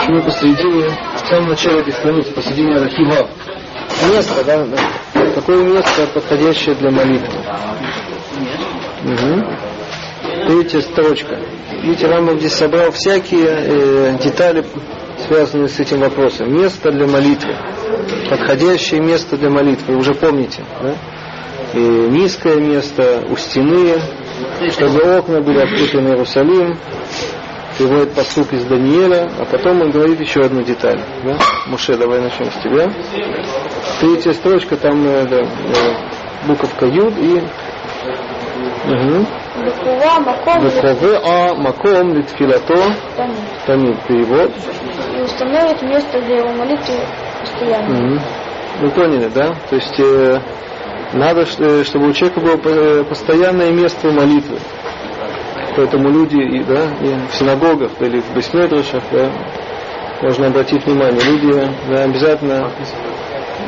Почему посередине, в самом начале этой страницы, посередине? Место, да, да. Какое место подходящее для молитвы? Угу. Третья строчка. Видите, Рамбам здесь собрал всякие э, детали, связанные с этим вопросом. Место для молитвы. Подходящее место для молитвы. Вы уже помните, да? И низкое место у стены, чтобы окна были открыты на Иерусалим, приводит посук из Даниэля, а потом он говорит еще одну деталь. Да? Муше, давай начнем с тебя. Третья строчка, там э, да, э, буковка Юд и угу. Буквы А Маком Литфилато Тамид. Перевод. И установит место для его молитвы постоянно. Угу. Вы поняли, да? То есть э, надо, чтобы у человека было постоянное место молитвы. Поэтому люди и, да, и в синагогах или в бессмедрышах да, можно обратить внимание, люди да, обязательно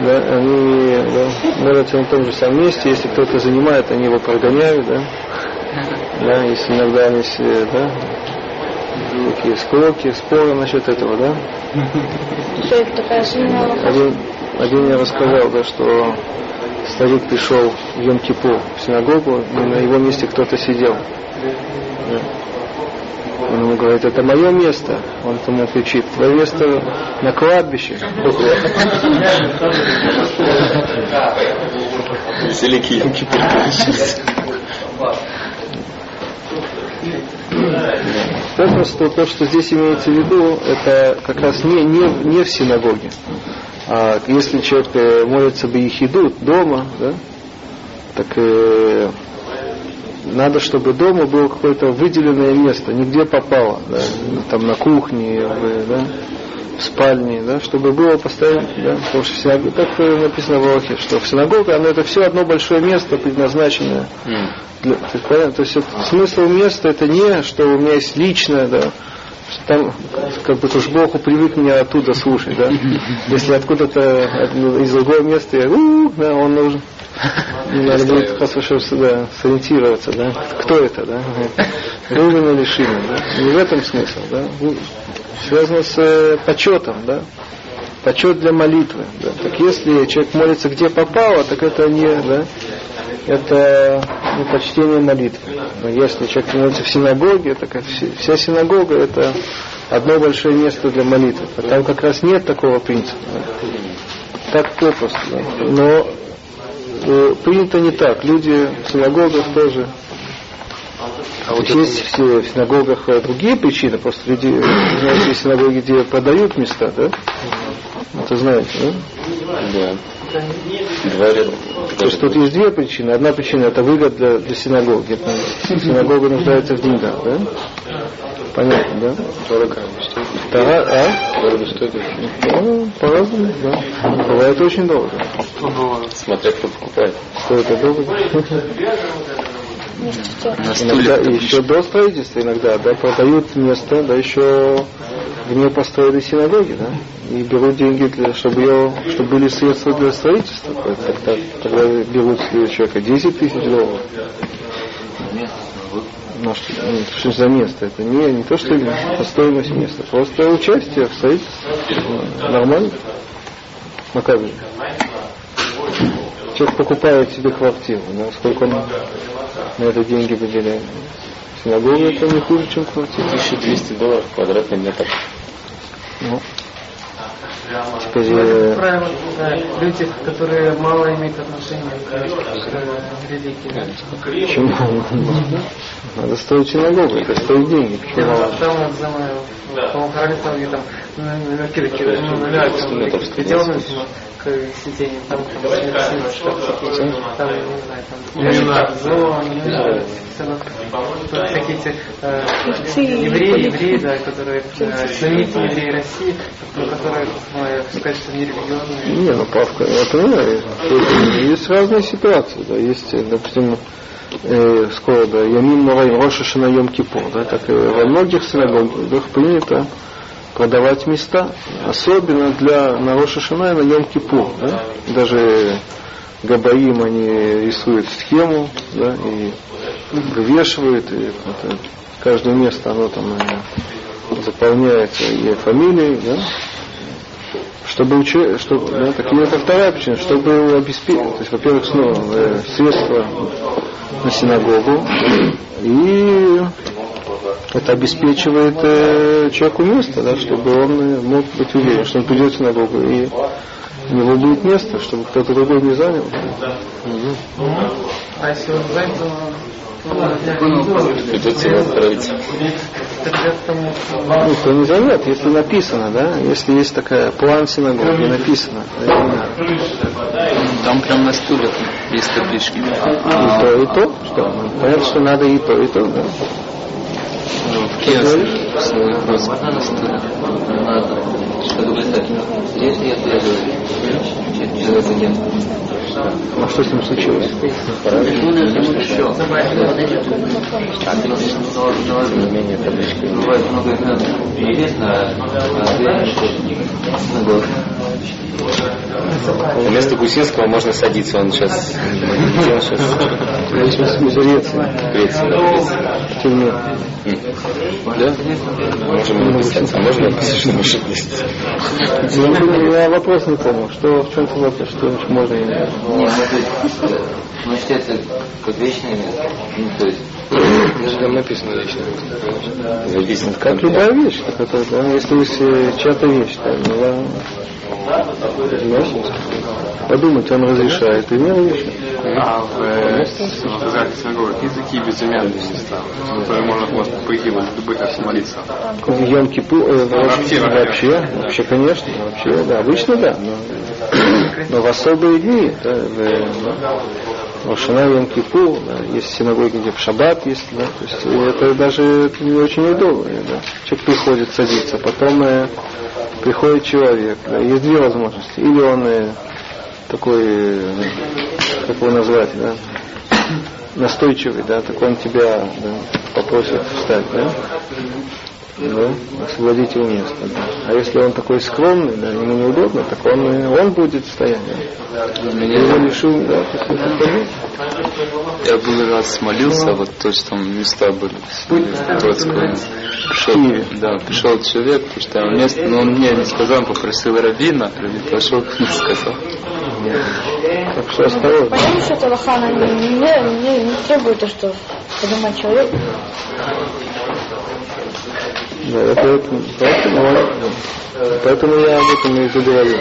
да, они да, молятся на том же самом месте, если кто-то занимает, они его прогоняют, да, да, если иногда они да, такие склоки, споры насчет этого, да. Один, один я рассказал, да, что старик пришел в Йом-Кипур в синагогу, и на его месте кто-то сидел. Он ему говорит, это мое место. Он ему кричит, твое место на кладбище. Веселики Попросту то, что здесь имеется в виду, это как раз не, не, не в синагоге. А если человек э, молится бы ехидут дома, да, так э, надо, чтобы дома было какое-то выделенное место, нигде попало, да, там на кухне, да, в спальне, да, чтобы было постоянно, да, потому что синаг... как написано в Аллахе, что в синагоге, оно это все одно большое место, предназначенное. Для, понятно, то есть это, смысл места это не, что у меня есть личное, да, что там, как бы уж Богу привык меня оттуда слушать, да. Если откуда-то из другого места, я, да, он нужен. Надо будет послушаться, да, сориентироваться, да, кто это, да, Рувин или Шимон, да, не в этом смысл, да, связано с э, почетом, да, почет для молитвы, да, так если человек молится где попало, так это не, да, это не почтение молитвы. Но если человек молится в синагоге, так вся синагога это одно большое место для молитвы. А там как раз нет такого принципа. Так попросту. Но э, принято не так. Люди в синагогах тоже а вот есть все в синагогах э, другие причины, просто люди, знаете, есть синагоги, где продают места, да? Это знаете, да? Да. Два ряда. То есть тут есть две причины. Одна причина это выгода для, для синагоги. Синагога нуждается в деньгах, да? Понятно, да? Дорого Вторая, а? Дорого стоит Ну, по-разному, да. Бывает очень дорого. Смотря кто покупает. Что это Иногда, еще до строительства иногда, да, продают место, да, еще в нее построили синагоги, да, и берут деньги, для, чтобы, ее, чтобы были средства для строительства. Тогда, тогда берут с человека 10 тысяч долларов. Ну, что, ну, что за место? Это не, не то, что стоимость места, просто участие в строительстве. Нормально? Ну как же? Человек покупает себе квартиру, да, сколько он на это деньги выделяет. Синагога это не хуже, чем квартира. 1200 долларов квадратный метр. Ну, теперь, э, правило, да, люди, которые мало имеют отношения к религии. почему? Надо строить синагогу, это стоит деньги. Почему? Там, вот, знаю, по-моему, Харальцам, где там, ну, на кирке, ну, на там, приделано, к сидению, там, там, там, не знаю, там, зон, все равно, тут всякие эти, э, евреи, евреи, да, которые, э, знаменитые евреи России, ну, которые, ну, сказать, что не религиозные. Не, ну Павка, я понимаю, есть разные ситуации, да, есть, э, допустим, э, скоро, да, Ямин Мурай, Роша Шана Йом Кипур, да, так и во многих синагогах принято продавать места, особенно для на Роша и на Йом Кипур, да, даже Габаим они рисуют схему, да, и вывешивают, и это, каждое место, оно там, э, заполняется и фамилией, да, чтобы учить, чтобы, да, так, это вторая причина, чтобы обеспечить, то есть, во-первых, снова э, средства на синагогу, и это обеспечивает э, человеку место, да, чтобы он э, мог быть уверен, что он придет в синагогу, и у него будет место, чтобы кто-то другой не занял. А если он занят, Придется его отправить. Ну, кто не зовет, если написано, да, если есть такая план синагоги, написано. да, Там прям на стуле есть таблички. И то, и то, что? Понятно, что надо и то, и то, да. Ну, в киоске свой вопрос на стуле. Надо. Чтобы писать. Здесь нет, я говорю. Человека нет. А что с ним случилось? Еще. А ты не менее таблички. Бывает много имен. Интересно, а ты что? Вместо Гусинского можно садиться, он сейчас... Он сейчас Здесь в смысле Греция. Греция, да, тюрьме. Да? Можем написать. А можно написать, что мы ошиблись? Ну, Я вопрос не понял. Что, в чем вопрос? Что можно или нет? Может ну, считается как вечное место. Ну, то есть, Там написано лично. Записано в Как любая вещь, так это, да, если вы се- чья-то вещь, да, была, понимаешь? Подумать, он разрешает, и не разрешает. А в э, в синагогах есть такие безымянные места, которые можно, идее, в любых раз молиться. В Йом Кипу, э, вообще, вообще, вообще. вообще, конечно, вообще, да, обычно да, но, но в особые дни, да, в, в Рошана Йом Кипу, да, есть синагоги, где в Шаббат есть, да, то есть это даже не очень удобно, да. Человек приходит, садится, потом э, приходит человек, да, есть две возможности, или он э, такой, э, как его назвать, да, настойчивый, да, так он тебя да, попросит встать, да, да, освободить его место. Да. А если он такой скромный, да, ему неудобно, так он, он будет стоять. Да. Его лишил, да. Я был раз молился, вот то, что там места были в Троцком. Пришел, да, пришел человек, поставил место, но он мне не сказал, он попросил равина, равин пошел мне сказал. Так что осторожно. Понятно, что она не, не, не, не требует то, что поднимать человека. Да, это, поэтому, поэтому, поэтому я об этом и заговорил.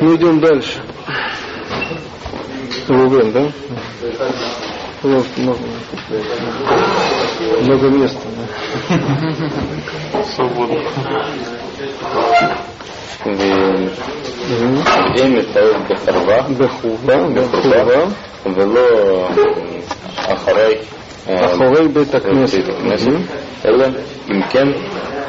Мы идем дальше. Рубен, да? Много, много места, да. Свободно. время стоит Бахарба. Бахарба. Было Ахарай. אחורי בית הכנסת. בית הכנסת, אלא אם כן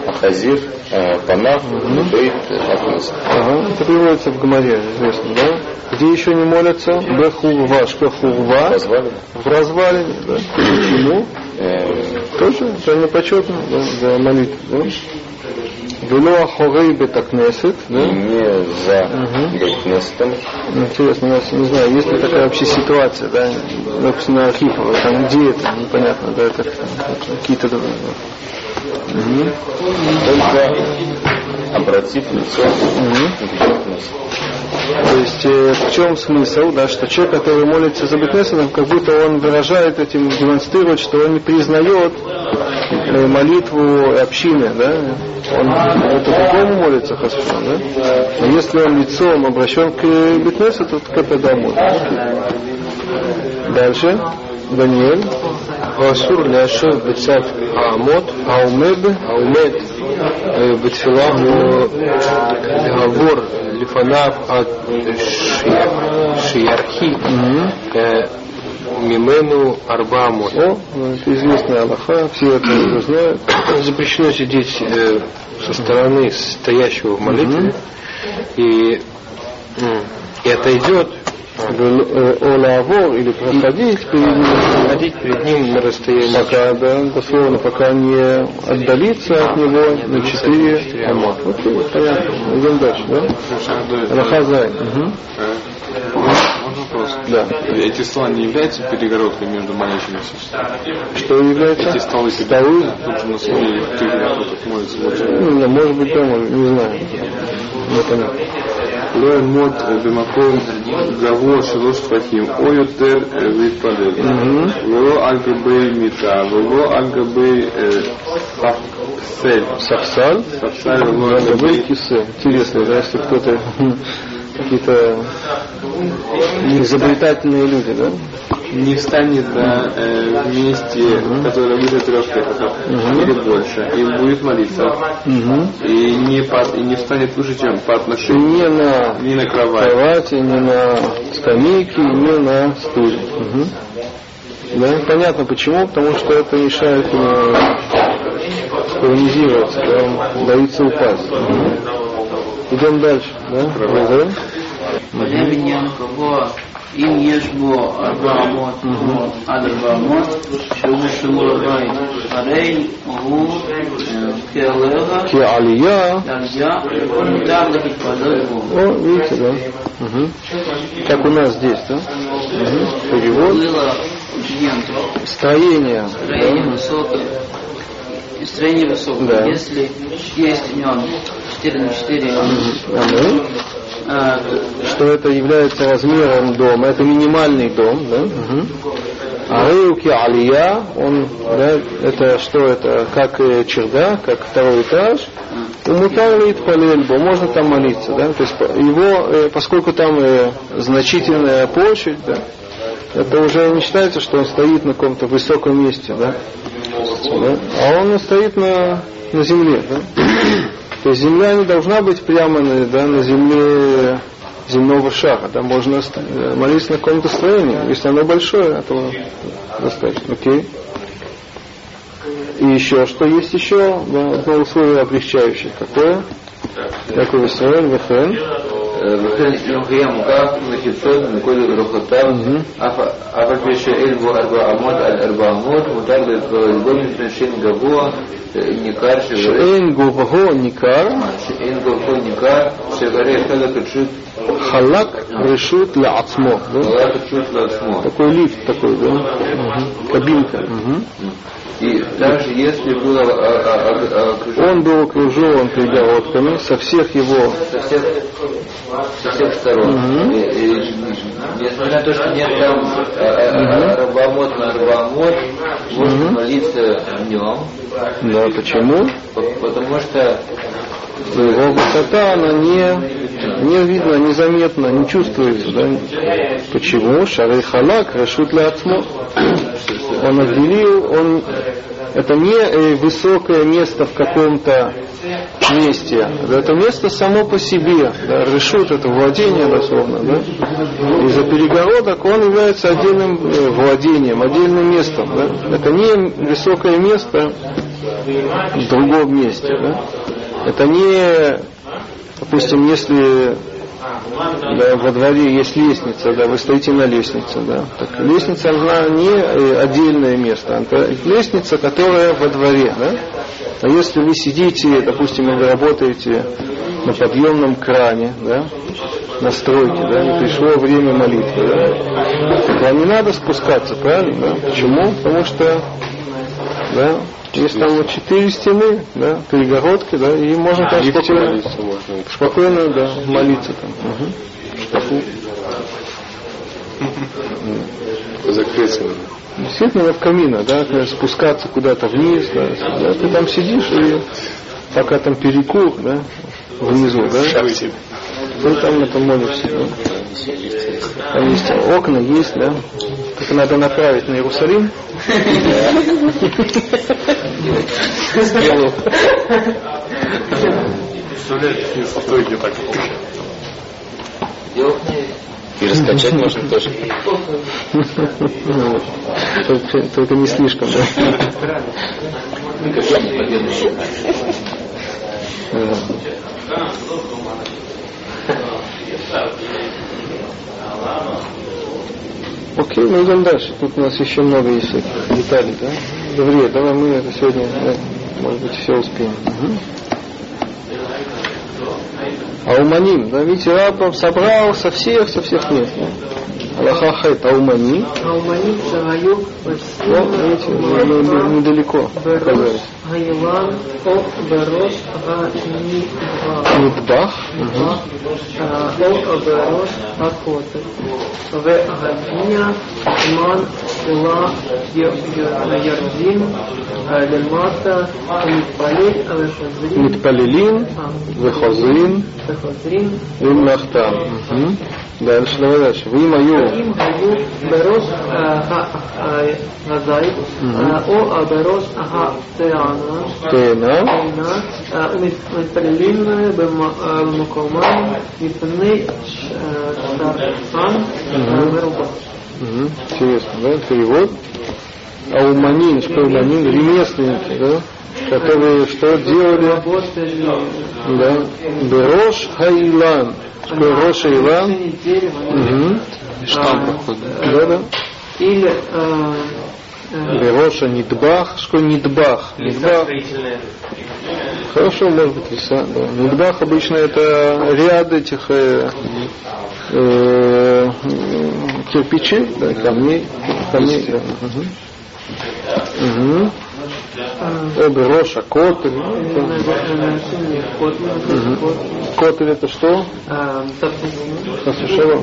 החזיר אה, פנה לבית הכנסת. Ага, это приводится в Гамаре, известно, да? Где еще не молятся? Бехурва, что хурва? Позвали? В развалине, да? Почему? Э, Тоже это непочетно, да, за молитву, да? Вело ахорей бетакнесет, да? не за Мгм. бейт-кнестом, Интересно, нас, не знаю, есть ли такая вообще ситуация, да, допустим, на Архипова, там где это, непонятно, да, это, какие-то... Мгм. только обратив лицо к бейт-кнесту. То есть э, в чем смысл, да, что человек, который молится за Бетнесом, как будто он выражает этим, демонстрирует, что он не признает э, молитву общины, да, он это по-другому молится Хасфон, да, но если он лицом обращен к Бетнесу, то как это может. Дальше, Даниэль, Васур Ляшев Бецат Аамот, Аумеб, Аумед э, Бетфилах э, Гавор Лифанав от Шиярхи э, Мимену Арбаму. О, ну, это известная Аллаха, все это знают. Запрещено сидеть э, со стороны стоящего в молитве, mm-hmm. и, и отойдет Э, О лавор или проходить перед ним, ходить перед ним на расстоянии пока, да, дословно, пока не отдалиться от него на четыре амот. Окей, понятно. Идем дальше, да? Рахазай. Угу. Вопрос. Да. Эти стола не являются перегородкой между молящимися? Что является? Эти столы Столы? Тут же на своей ты тут. Вот. Ну, не, может быть, дома, не знаю. Не понятно. לא אעמוד במקום גבוה שלוש טפחים או יותר אה, להתפלל, ולא על גבי מיטה ולא על גבי אה, ספסל, Сапсаль? ספסל ולא על Надо גבי быть кисе. Интересно, да, если кто-то какие-то изобретательные люди, да? не встанет на э, месте, угу. которое выше трех петухов угу. или больше, и будет молиться. Угу. И, не по, и не встанет выше, чем по отношению не на, не на кровать. кровати, не на скамейке, не на стуле. Угу. Да, понятно почему, потому что это мешает ему колонизироваться, да, он боится упасть. Угу. Идем дальше, да? Продолжаем. Угу. אם יש בו ארבע אמות עד ארבע אמות, שהוא שיעור הבית, הרי הוא כעלייה, כעלייה, מותר להתפלל בו. О, видите, да. Угу. Как у нас здесь, да? Угу. Перевод. Строение. Строение да? высокое. Строение высокое. Да. Если есть в нем 4 на 4 что это является размером дома, это минимальный дом, да? Угу. А Реуки Алия, он, да, это что это, как э, чердак, как второй этаж, у Мутарлит Палельбо, можно там молиться, да, то есть его, э, поскольку там э, значительная площадь, да, это уже не считается, что он стоит на каком-то высоком месте, да, да, а он стоит на, на земле, да. То есть земля не должна быть прямо на, да, на земле земного шара. Да, можно э, молиться на каком-то строении. Если оно большое, этого достаточно. Окей. И еще, что есть еще? Одно условие облегчающее. Какое? Какое Исраэль, Вехен. وكان الإسلام فيها مكافئ لكتاب من كل الخطاب أفا بيش إلبو أربع أمود الأربع أمود مدار بالبولين شين جابوه Никар, Шеваре. Шеин Губахо Никар. Шеин Губахо Никар. Шеваре Хелек Джит халак решит для ацмо. Да? Такой лифт такой, да? Угу. Кабинка. Угу. И даже если был а, а, а, окружен... Он был окружен перегородками со всех его... Со всех, со всех сторон. Угу. И, и, несмотря на то, что нет там угу. рабомот на рабомот, можно угу. молиться в нем. Да, почему? Потому что его высота, она не, не видно, незаметно, не чувствуется. Да? Почему? Шары халак, ли отсмо. Он отделил, он, это не э, высокое место в каком-то месте. Это место само по себе. Да? Решут это владение дословно. Да? Из-за перегородок он является отдельным э, владением, отдельным местом. Да? Это не высокое место в другом месте. Да? Это не, допустим, если да, во дворе есть лестница, да, вы стоите на лестнице, да, так лестница она не э, отдельное место, это лестница, которая во дворе, да. А если вы сидите, допустим, вы работаете на подъемном кране, да, на стройке, да, и пришло время молитвы, да, так вам не надо спускаться, правильно, да? Почему? Потому что, да, есть там вот четыре стены, да, перегородки, да, и можно там Лифте спокойно, молиться можно. спокойно, да, молиться там. Мгм. В шкафу. Закрыться. Действительно, от камина, да, спускаться куда-то вниз, да, да, ты там сидишь и пока там перекур, да, внизу, да, ты там это молишься, да. Там есть окна, есть, да, только надо направить на Иерусалим. Стрелу. И раскачать можно тоже. Только, только не слишком, да. Да. Окей, мы идем дальше. Тут у нас еще много есть всяких деталей, да? Добрее, давай мы это сегодня, может быть, все успеем. Мгм. Ауманим. Да, видите, Рапов собрал со всех, со всех нет. Да? Аллаха хайт аумани. Аумани шагаю Вот, видите, мы, мы недалеко оказались. Гайлан, ок, берош, ганидбах. Нидбах. Э, ок, берош, охота. Ве гадия, ман, תפילה יורדים למטה ומתפלל וחוזרים Митпалилин, Вехозрин, וחוזרים Вимлахтам. Мгм. Дальше, давай дальше. Вы мою. אם היו בראש אה, ה- ה- הזית אה, או בראש הטענה Тена. אינה, אה, ומתפללים במ- אה, במקומם מפני שרפן מרובע. Интересно, да? Перевод. Ауманин, что ауманин? Ремесленники, да? Которые что делали? Да. Берош Хаилан. Что такое Рош Хаилан? дерево Угу. Штамп какой Да, да. или э, э, Бероша Нидбах. Что Нидбах? Нидбах. Хорошо, может быть, леса. Да. Нидбах обычно это ряд этих э, э, кирпичей, да, камней. камней да. Угу. Угу. Обероша, котель. ну, Котель это что? Насушева.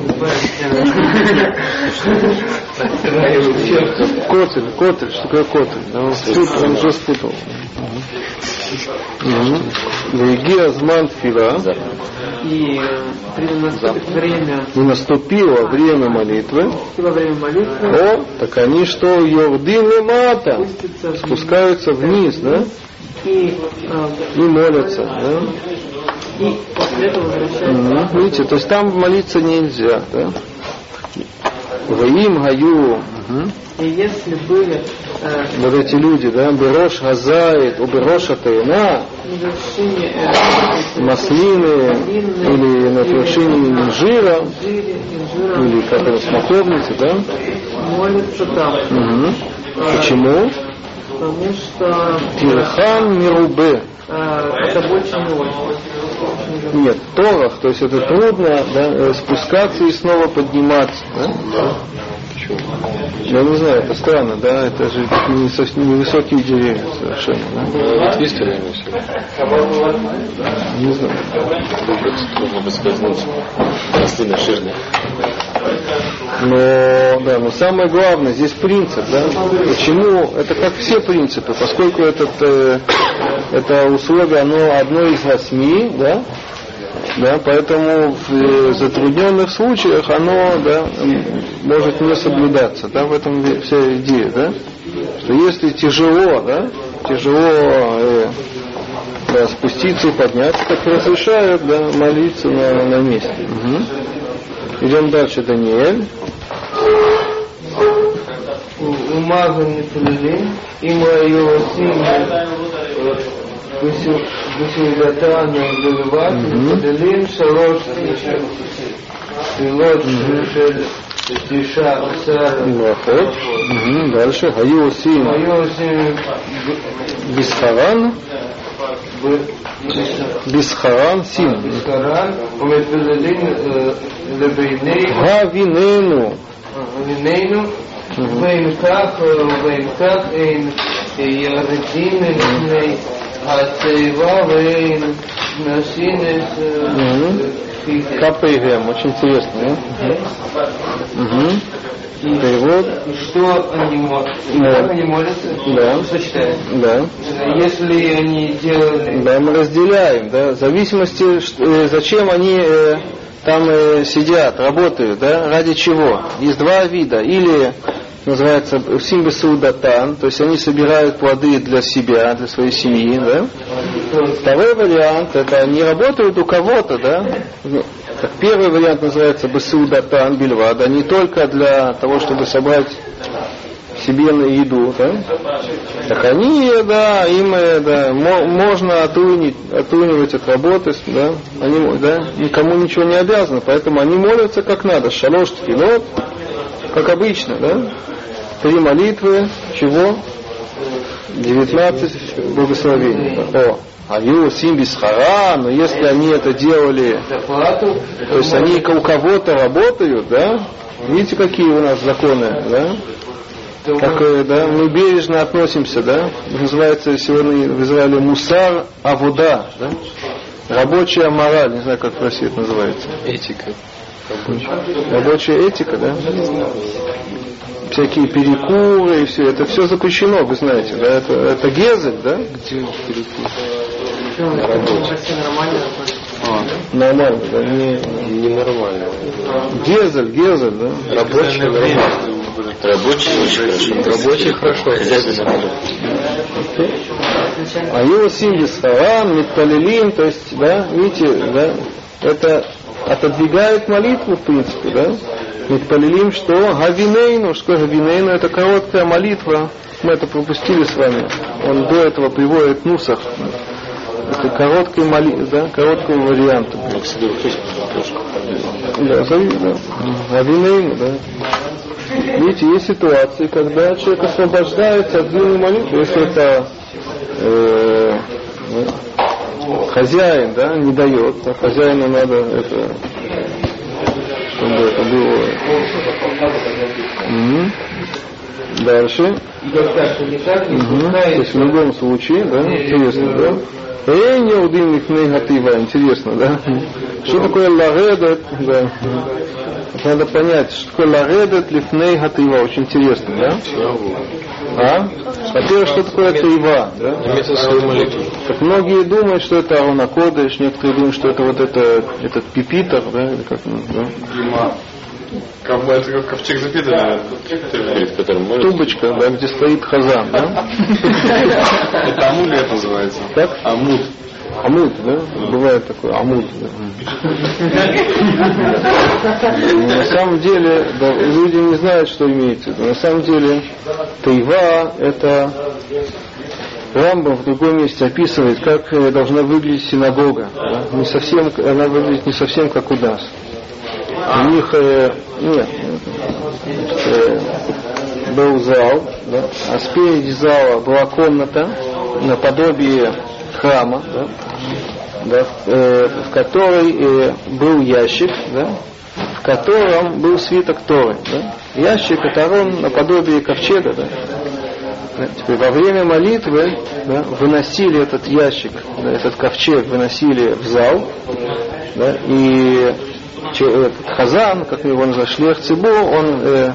Котель, котель, что такое котель? Он, спутал, он уже спутал. Веги Азман Фила. и э, время, И наступило время молитвы. во время молитвы О, так они что, Йордин Лемата, спустятся вниз спускаются вниз, да, и, э, и молятся, да. и после этого возвращаются. Видите, то есть там молиться нельзя, да. Ваим Гаю. Мгм. И если были э, Вот эти люди, да, Берош Газает, Уберош Атайна, на вершине э, маслины или на вершине инжира, или как это, смоковницы, да. молятся там. Почему? Потому что Тирхан Мирубе. э, это больше не. Нет, Торах, то есть это трудно да, э, спускаться и снова подниматься. Да? Я не знаю, это странно, да, это же не, совсем- не высокие деревья совершенно. Да? Вот есть время все. Не знаю. Трудно поскользнуться. Маслины жирные. Но, да, но самое главное, здесь принцип, да, почему, это как все принципы, поскольку этот, э, это условие, оно одно из восьми, да, да, поэтому в э, затрудненных случаях оно, да, может не соблюдаться, да, в этом вся идея, да, что если тяжело, да, тяжело э, да, спуститься и подняться, так разрешают, да, молиться на, на месте. Мгм. Идем дальше, Даниэль. Умазанный пылили, и мое сильное בסעודתנו בלבד, מתפללים שלוש תפילות של תשעה עשר. Брахот. Мгм, Дальше. Хаю усим היו עושים бисхаран. Бисхаран син. בקרן ומתפללים אה, לבינינו Гавинену. בינינו, ואם כך, ואם כך אין ירדים לפני התיבה ואין נשים את Мгм. פיזית. Капейгем. Очень интересно. да? Мгм. Перевод. Что они? Да. Они молятся? Да. Что читают? Да. Если они делали Да, мы разделяем, да, в зависимости, э, зачем они э, там э, сидят, работают, да, ради чего. Есть два вида. Или называется симбесудатан, то есть они собирают плоды для себя, для своей семьи, да. Второй вариант, это они работают у кого-то, да. Ну, Так, первый вариант называется басудатан бельвада, не только для того, чтобы собрать себе на еду, да? Так они, да, им, э, да, мо- можно отрунить, отрунивать от работы, да, они, да, никому ничего не обязаны, поэтому они молятся как надо, шалош тфилот, как обычно, да, три молитвы, чего? 19 благословений. О, Аю Симбис Хара, но если они это делали, то есть они у кого-то работают, да? Видите, какие у нас законы, да? Как, э, да, мы бережно относимся, да? Называется сегодня в Израиле мусар авуда, да? Рабочая мораль, не знаю, как в России это называется. Этика. Рабочая этика, да? Всякие перекуры и все, это все запрещено, вы знаете, да? Это, это гезель, да? Где перекур? Нормально. Нормально, да? Не, Ненормально. гезель, гезель, да? Рабочий нормально. Рабочий очень хорошо. Рабочий хорошо. Нормально. А его симвис харам, митпалилим, то есть, да, видите, да, это отодвигает молитву, в принципе, да. Митпалилим, что гавинейну, что гавинейну, это короткая молитва, мы это пропустили с вами. Он до этого приводит нусах. Это короткий моли, да, короткого варианта. Да, да. Гавинейну, да. Видите, есть ситуации, когда человек освобождается от длинной молитвы, если это э, ну, хозяин, да, не дает, а хозяину надо это, чтобы это было. Мгм. Дальше. Мгм. То есть в любом случае, да, интересно, да? Эй, не удим лифней гатива, интересно, да? Что такое лагедет, да? Надо понять, что такое лагедет лифней гатива, очень интересно, да? А? Во-первых, что такое таива, да? Так многие думают, что это Арона Кодыш, некоторые думают, что это вот это, этот пипитер, да, или как да? Бы это как ковчег. Перед которым молится. Тубочка, да, где стоит хазан, да? Это амулет называется. Так? Амут. Амуд, да? Бывает такое, амуд. Да. На самом деле, да, люди не знают, что имеется. На самом деле, Тайва это Рамбам в другом месте описывает, как должна выглядеть синагога. да. Не совсем, она выглядит не совсем как у нас. У них э, нет, значит, э, был зал, да, а спереди зала была комната наподобие храма, да, да, э, в которой э, был ящик, да, в котором был свиток Торы. Да. Ящик арон наподобие ковчега. Да. Теперь во время молитвы да, выносили этот ящик, да, этот ковчег выносили в зал, да, и хазан, как его называем, шлех цибу, он, э,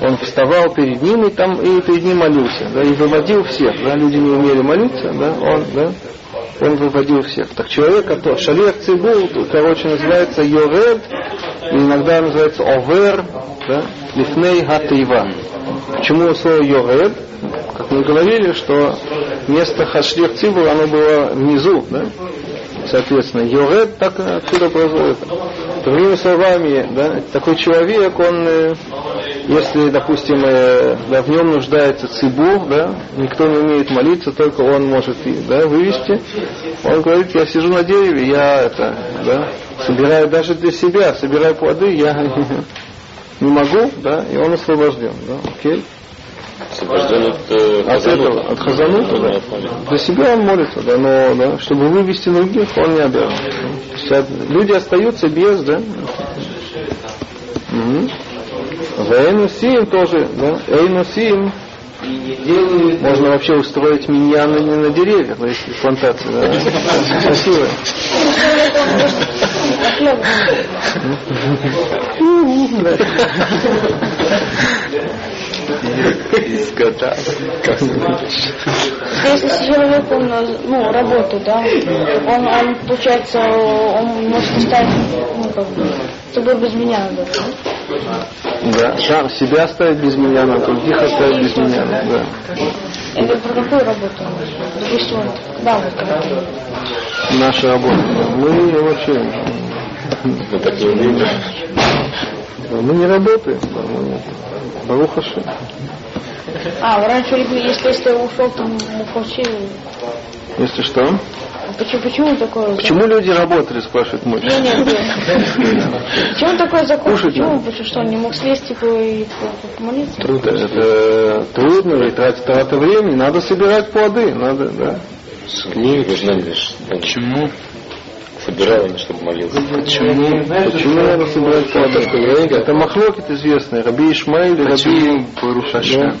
он вставал перед ним и там и перед ним молился, да, и выводил всех, да, люди не умели молиться, да, он, да, он выводил всех. Так человек, который шалех цибу, короче, называется йоред, иногда называется овер, да, лифней гатыва. Почему слово йоред? Как мы говорили, что место хашлех цибу, оно было внизу, да, соответственно, йоред так отсюда производит. Другими словами, да, такой человек, он, э, если, допустим, э, да, в нем нуждается цибур, да, никто не умеет молиться, только он может да, вывести, он говорит, я сижу на дереве, я это, да, собираю даже для себя, собираю плоды, я не могу, да, и он освобожден, да, окей. Освобожден от, э, От этого, от хазанута, да. За себя он молится, да, но да, чтобы вывести других, он не обязан. Люди остаются без, да. Мгм. Вейнусим тоже, да. Эйнусим. Можно вообще устроить миньяны не на деревьях, но если плантации, да. Красиво. Изгода. Если человек, он, ну, работает, да, он, он, получается, он может стать, ну, как бы, собой без меня, да. Да, сам себя оставить без меня, но других оставить без меня, да. Это про какую работу? Допустим, вот, да, вот Наша работа. Мы вообще Мы так не умеем. Да, Мы не работаем, да, мы. А, раньше, если, если ушел, то получили. Если что. Почему, почему такое? Почему люди работали, спрашивает мой. Нет, нет, нет. Почему такой закон? Кушать Почему? надо. Потому что он не мог слезть типа и помолиться? Трудно. Это трудно, и тратить трата времени. Надо собирать плоды. Надо, да. С книг нужна лишь. Почему? Собирал они, чтобы молился. Почему? Почему надо собирать плоды? Это махлокит известный. Раби Ишмаиль и Раби... Барухашем.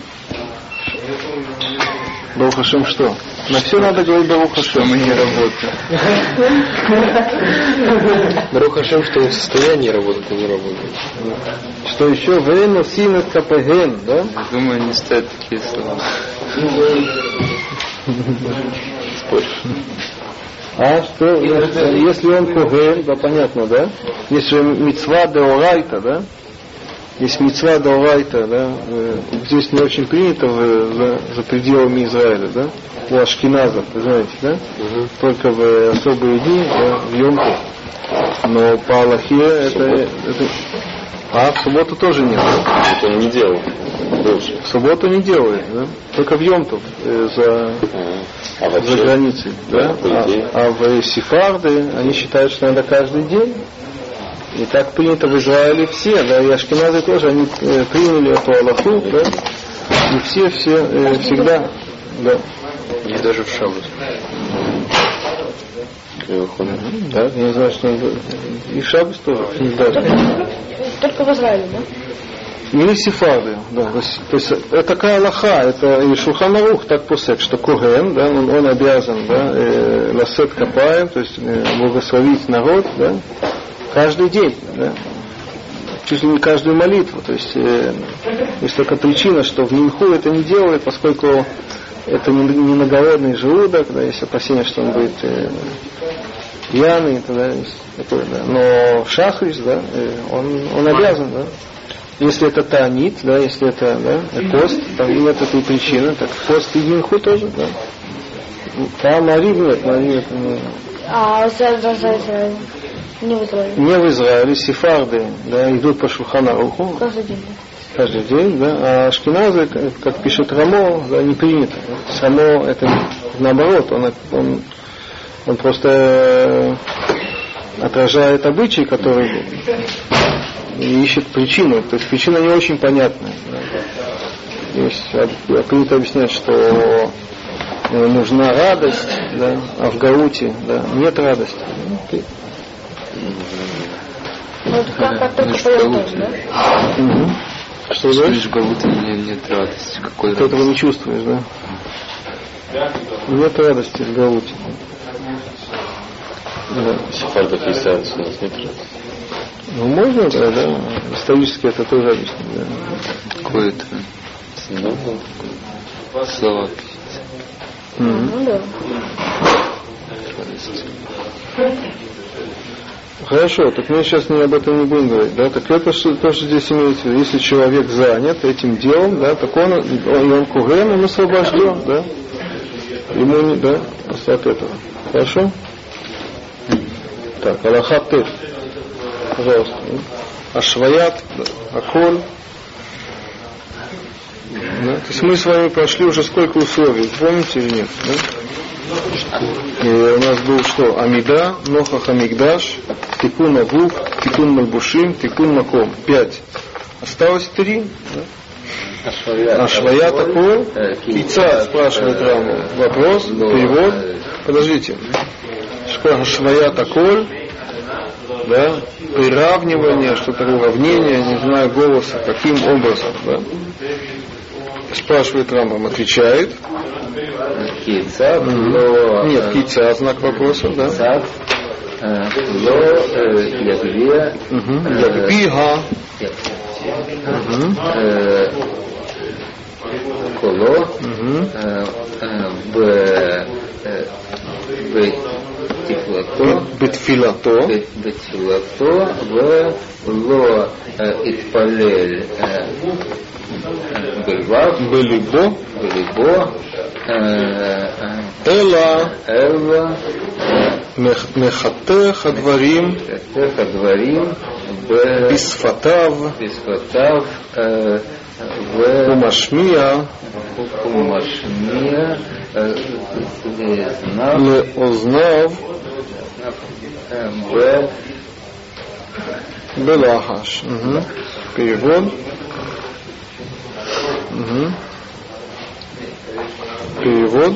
Барухашем что? На все надо говорить Барухашем. Мы не работаем. Барух Хашем, что он в состоянии работать, а не работает. Что еще? Вейну синет капаген, да? Думаю, не стоят такие слова. А что, если, если он коген, да понятно, да? Если мецва деорайта, да? Есть мецва деорайта, да? э, Здесь не очень принято за, за пределами Израиля, да? У ашкеназов, вы знаете, да? Только в особые дни, да, в Йом Тов. Но по Аллахе это, это... А в субботу тоже нет. да? Это он не делал. Больше. В субботу не делает, да? Только в Йомтов э, за А за вообще? границей, да? идее. А, а в Сефарды они считают, что надо каждый день. И так принято в Израиле все, да, и ашкеназы тоже, они э, приняли эту Аллаху, да, и все, все, э, всегда, да, И даже в шаббат. да, не знаю, что надо- и Шаббас тоже, да. Только в Израиле, да? Или сефарды, да. То есть, то есть это такая Аллаха, это и Шуханарух так посек, что Коген, да, он, он обязан, да, э, ласет капаем, то есть э, благословить народ, да, каждый день, да, чуть ли не каждую молитву. То есть э, есть только причина, что в Минху это не делает, поскольку это не, не наголодный желудок, да, есть опасения, что он будет э, пьяный, тогда есть такое, да. Но Шахрис, да, э, он, он обязан, да. Если это таанит, да, если это да, пост, там нет этой причины, так пост и Минху тоже, да. Там Марив нет, Марив это не, А? Не в Израиле. не в Израиле, сефарды, да, идут по Шуханаруху, Каждый день. каждый день, да, а ашкеназы, как, как пишет Рамо, да, не принято. Само это наоборот, он, он, он просто э, отражает обычаи, которые и ищет причину. То есть причина не очень понятная. Да. Есть, принято объяснять, что э, нужна радость, да, а в Гауте да, нет радости. Ну, окей. Ну, это как, как тоже, да? Мгм. Что ты говоришь? в Галуте нет, радости. Какой Ты этого не чувствуешь, да? Нет радости в Галуте. Да. Сефардов есть радость, у нас нет. Ну, можно, да, да. Исторически это тоже объяснить, да. Какое-то Ну, слова. Ну да. Хорошо, так мы сейчас не об этом не будем говорить, да, так это что, то, что здесь имеется в виду. Если человек занят этим делом, да, так он, он, он куген, он освобожден, да. Ему не, да, от этого. Хорошо? Так, Аллахат Тев. Пожалуйста. Ашваят, Аколь. Да? То есть мы с вами прошли уже сколько условий, помните или нет? Да? И у нас был что? Амида, Нохах Амигдаш, Тикун Агуф, Тикун Мальбушим, Тикун Маком. Пять. Осталось три. Да? Ашвая такой. Кица спрашивает Раму. Вопрос, перевод. Подождите. Что Ашвая такой? Да? Приравнивание, что-то уравнение, не знаю, голоса. Каким образом? Да? Спрашивает Рамбам, отвечает. Кица, ло... Нет, кица, знак вопроса, да? Э, ло, э. Мгм. э, коло, э, э, в, בתפילתו, בתפילתו, בתפילתו ולא יתפלל בלבב, בליבו, בליבו, אלא, אלא, מחתך הדברים, מחתך הדברים, בשפתיו, בשפתיו אה, ו- ומשמיע ומשמיע Знав, Леознав Б, Белахаш. Угу. Перевод. Угу. Перевод.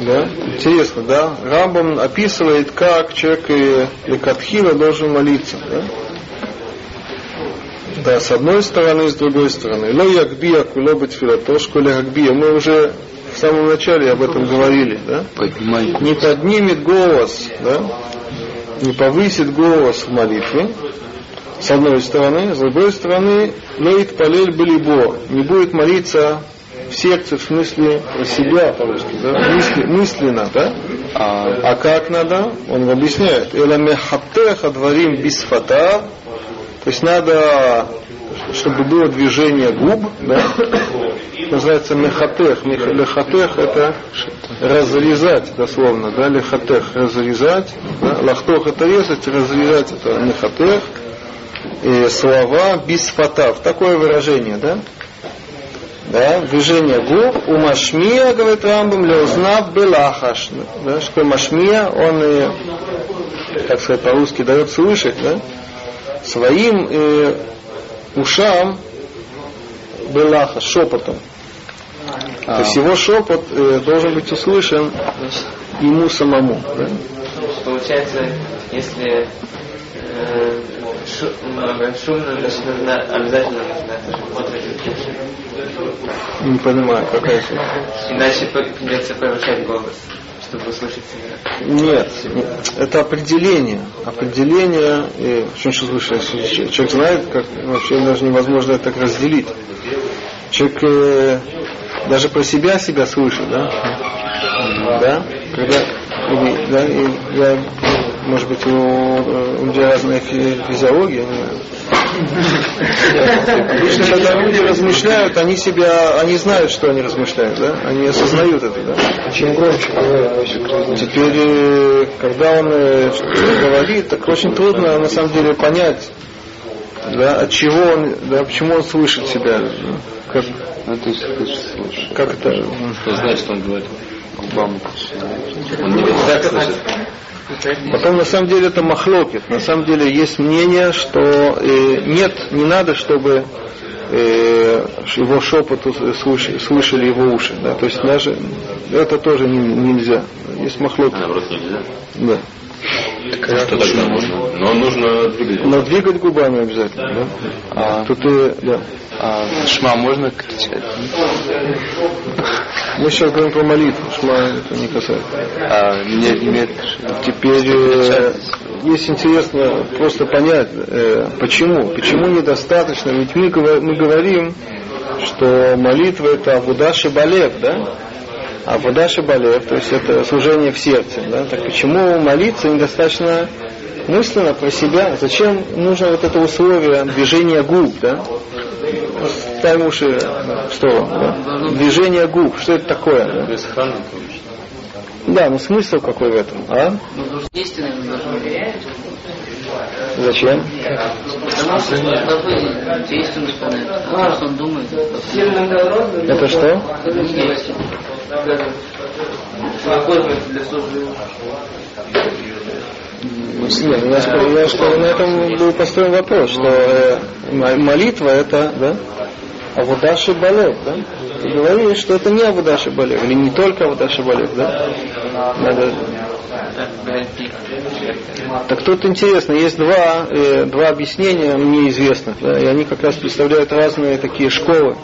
Да. Интересно, да? Рамбам описывает, как человек э, Лекатхила должен молиться. Да? Да, с одной стороны с другой стороны. Ло ягбия куло бетфилато школе ягбия. Мы уже в самом начале об этом говорили, да? Не поднимет голос, да? Не повысит голос в молитве. С одной стороны, с другой стороны, лоит палель балибо. Не будет молиться в сердце, в смысле про себя по-русски, да? Мысли- мысленно, да? А А как надо? Он объясняет. Эламехаттеха дворим бисфата. То есть надо, чтобы было движение губ, да? Называется мехатех. Мех- Лехатех это разрезать дословно, да? Лехатех разрезать. Да? Лахтох это резать, разрезать это мехатех. И слова бисфатав. Такое выражение, да? да, движение губ, у Машмия, говорит Рамбам, леузнав белахаш. Да, что Машмия, он, как сказать по-русски, дает слышать, да, своим э, ушам белахаш, шепотом. То есть его шепот э, должен быть услышан ему самому. Да? Получается, если э, шу- много шумно, значит нужно обязательно нужно смотреть Не понимаю, какая. Иначе придется повышать голос, чтобы услышать себя. Нет, это определение. Определение, и, что что слышать, если человек знает, как вообще даже невозможно это так разделить. Человек э, даже про себя себя слышит, да? Да? Когда, или, да, и я, может быть, у, э, у людей разная фи- физиология, не знаю. Обычно, когда люди размышляют, они себя, они знают, что они размышляют, да? Они осознают это, да? Чем громче Теперь, э, когда он э, говорит, так очень трудно на самом деле понять, да, от чего он, да, почему он слышит себя. да. Как, ну, то есть как это? Знает, что он говорит? Губам Он не так слышит. Потом на самом деле это махлокит. На самом деле есть мнение, что э, нет, не надо, чтобы э, его шепот слышали, слышали его уши. Да? То есть даже это тоже не- нельзя. Есть махлокит. А наоборот нельзя. Да. Что тогда можно? Но нужно двигать. Но двигать губами обязательно. Да? А, Тут и, да. а шма можно кричать? Мы сейчас говорим про молитву, шма это не касается. А мне имеет Теперь э, есть интересно просто понять, э, почему. Почему недостаточно? Ведь мы, мы говорим, что молитва это Авуда Шибалев, да? Авуда Шибалев, то есть это служение в сердце, да? Так почему молиться недостаточно мысленно про себя? Зачем нужно вот это условие движения губ, да? Ставим уши, что? да? Движение губ, что это такое? Да? Да, ну смысл какой в этом, а? Ну, потому что истинно должно быть. Зачем? Что что. Это что? Нет, я, я скажу, на этом был построен вопрос, что э, молитва это, да, Авудаши Балев, да? Ты говоришь, что это не Авудаши Балев, или не только Авудаши Балев, да? Надо... Так тут интересно, есть два, э, два объяснения мне известных, да, и они как раз представляют разные такие школы.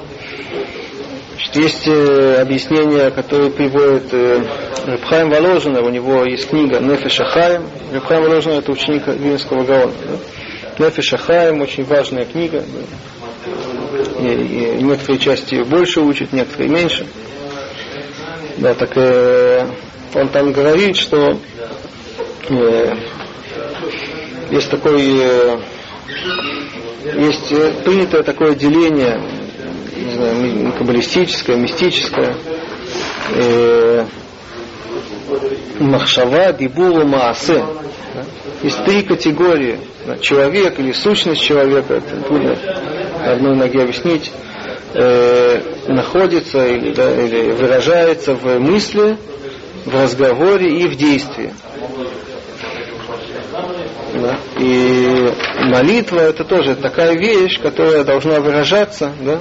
Значит, есть э, объяснение, которое приводит э, Рабхайм Воложина, у него есть книга Нефеш Ахаим. Рабхайм Воложина это ученик Винского Гаона. Да? Нефеш Ахаим, очень важная книга. Да? Некоторые части больше учат, некоторые меньше. Да, так э, он там говорит, что э, есть такой э, есть э, принятое такое деление не знаю, каббалистическое, мистическое, э, махшава, дибулу, маасе. Есть три категории. Человек или сущность человека, это трудно одной ноге объяснить. э, находится или, да, или выражается в мысли, в разговоре и в действии. Да? И молитва это тоже такая вещь, которая должна выражаться, да?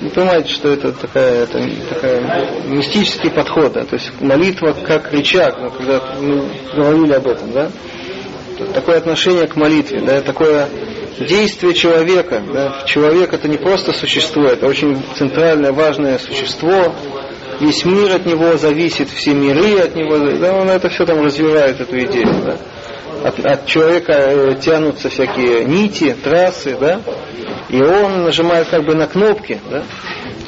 Вы понимаете, что это такая, это такая мистический подход, да? то есть молитва как рычаг, ну, когда мы говорили об этом, да? Такое отношение к молитве, да, такое действие человека. Да? Человек это не просто существо, это очень центральное, важное существо. Весь мир от него зависит, все миры от него, да, он это все там развивает, эту идею. Да? От, от человека э, тянутся всякие нити, трассы, да, и он нажимает как бы на кнопки, да.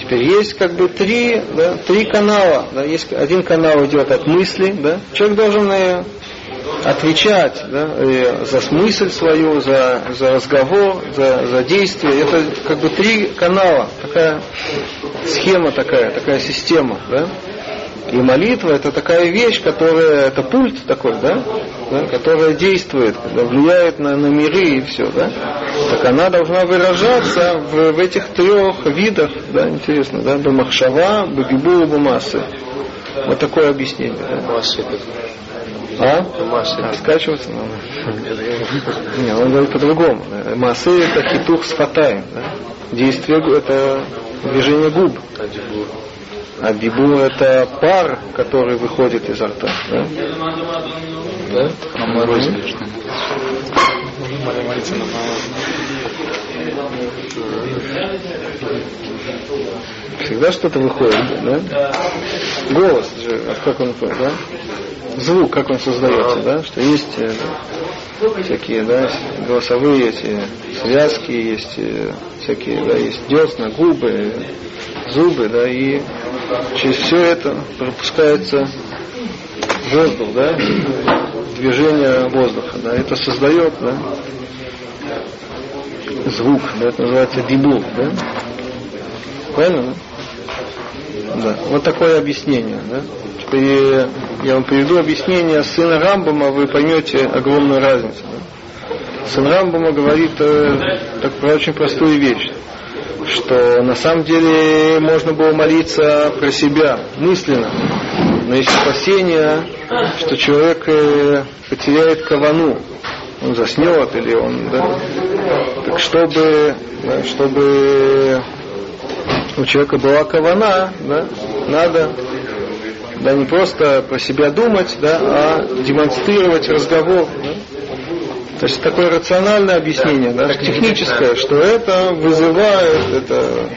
Теперь есть как бы три, да, три канала, да, есть один канал идет от мысли, да, человек должен э, отвечать да, за смысл свою, за, за разговор, за, за действие. Это как бы три канала, такая схема такая, такая система. Да? И молитва это такая вещь, которая, это пульт такой, да, да которая действует, влияет на, на миры и все, да. Так она должна выражаться в, в этих трех видах, да, интересно, да, Бамахшава, Бабибу, Бамасы. Вот такое объяснение. Да. А? а скачиваться надо. Не, он говорит по-другому. Масы это хитух с фатаем. Да? Действие это движение губ. А бибу это пар, который выходит изо рта. Да? Всегда что-то выходит, да? Голос же, а как он выходит, да? Звук, как он создается, да? Что есть э, всякие, да, голосовые эти связки, есть э, всякие, да, есть десна, губы, зубы, да, и через все это пропускается воздух, да, движение воздуха, да, это создает, да, звук, да, это называется дебул, да, правильно, да? Да, вот такое объяснение, да. Теперь я вам приведу объяснение сына Рамбама, вы поймете огромную разницу. Сын Рамбама говорит э, так, про очень простую вещь что на самом деле можно было молиться про себя мысленно, но есть опасение, что человек э, потеряет кавану, он заснет или он, да, так чтобы, да, чтобы у человека была кавана, да, надо да, не просто про себя думать, да, а демонстрировать разговор. Да. То есть такое рациональное объяснение, да, техническое, что это вызывает, это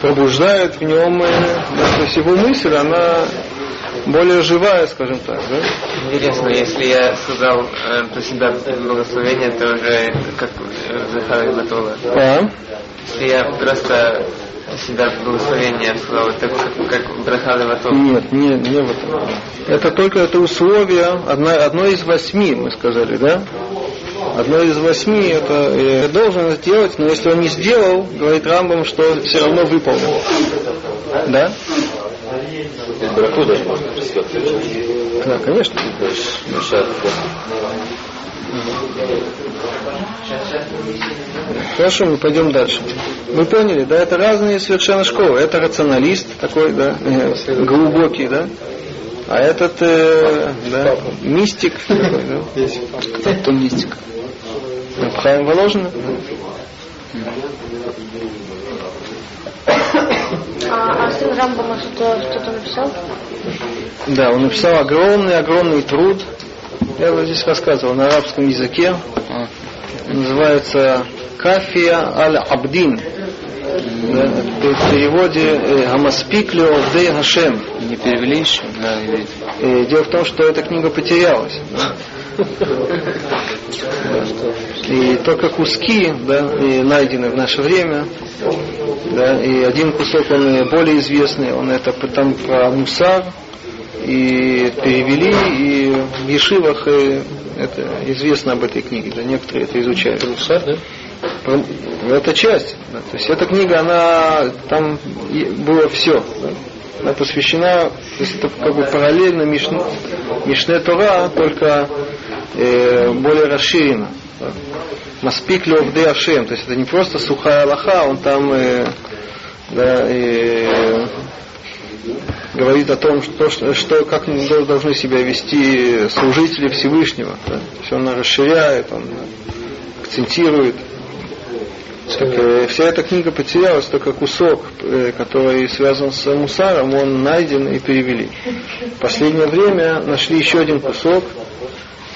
пробуждает в нем, э, да, то есть его мысль, она более живая, скажем так, да? Интересно, если я сказал э, про себя благословение, то уже как Захар Батола. А? Если я просто себя благословение сказал, это как, как Браха Батола. Нет, не, не в этом. Это только это условие, одно, одно из восьми, мы сказали, да? Одно из восьми это э, должен сделать, но если он не сделал, говорит Рамбам, что все равно выполнил. Да? Да, конечно. Хорошо, мы пойдем дальше. Вы поняли, да, это разные совершенно школы. Это рационалист такой, да, э, глубокий, да, а этот, э, да, мистик такой, да. Кто мистик? Хайм Воложина. А, а сын Рамбама что-то, что написал? Да, он написал огромный-огромный труд. Я вот здесь рассказывал на арабском языке. Называется Кафия аль-Абдин. Да, в переводе э, Хамаспиклю Дей Хашем. Не перевели еще? Да, и Дело в том, что эта книга потерялась. И только куски да, и найдены в наше время. Да, и один кусок, он более известный, он это там про Мусар, и перевели, и в Ешивах и это известно об этой книге, да, некоторые это изучают. Мусар, да? Это часть. Да, то есть эта книга, она там было все. Да она посвящена, то есть это как бы параллельно Мишне, Мишне Тора, только э, более расширенно. Маспик Левде Ашем, то есть это не просто сухая Аллаха, он там э, да, и говорит о том, что, что, как должны себя вести служители Всевышнего. Да. Все он расширяет, он акцентирует. Так, э, вся эта книга потерялась, только кусок, э, который связан с Мусаром, он найден и перевели. В последнее время нашли еще один кусок,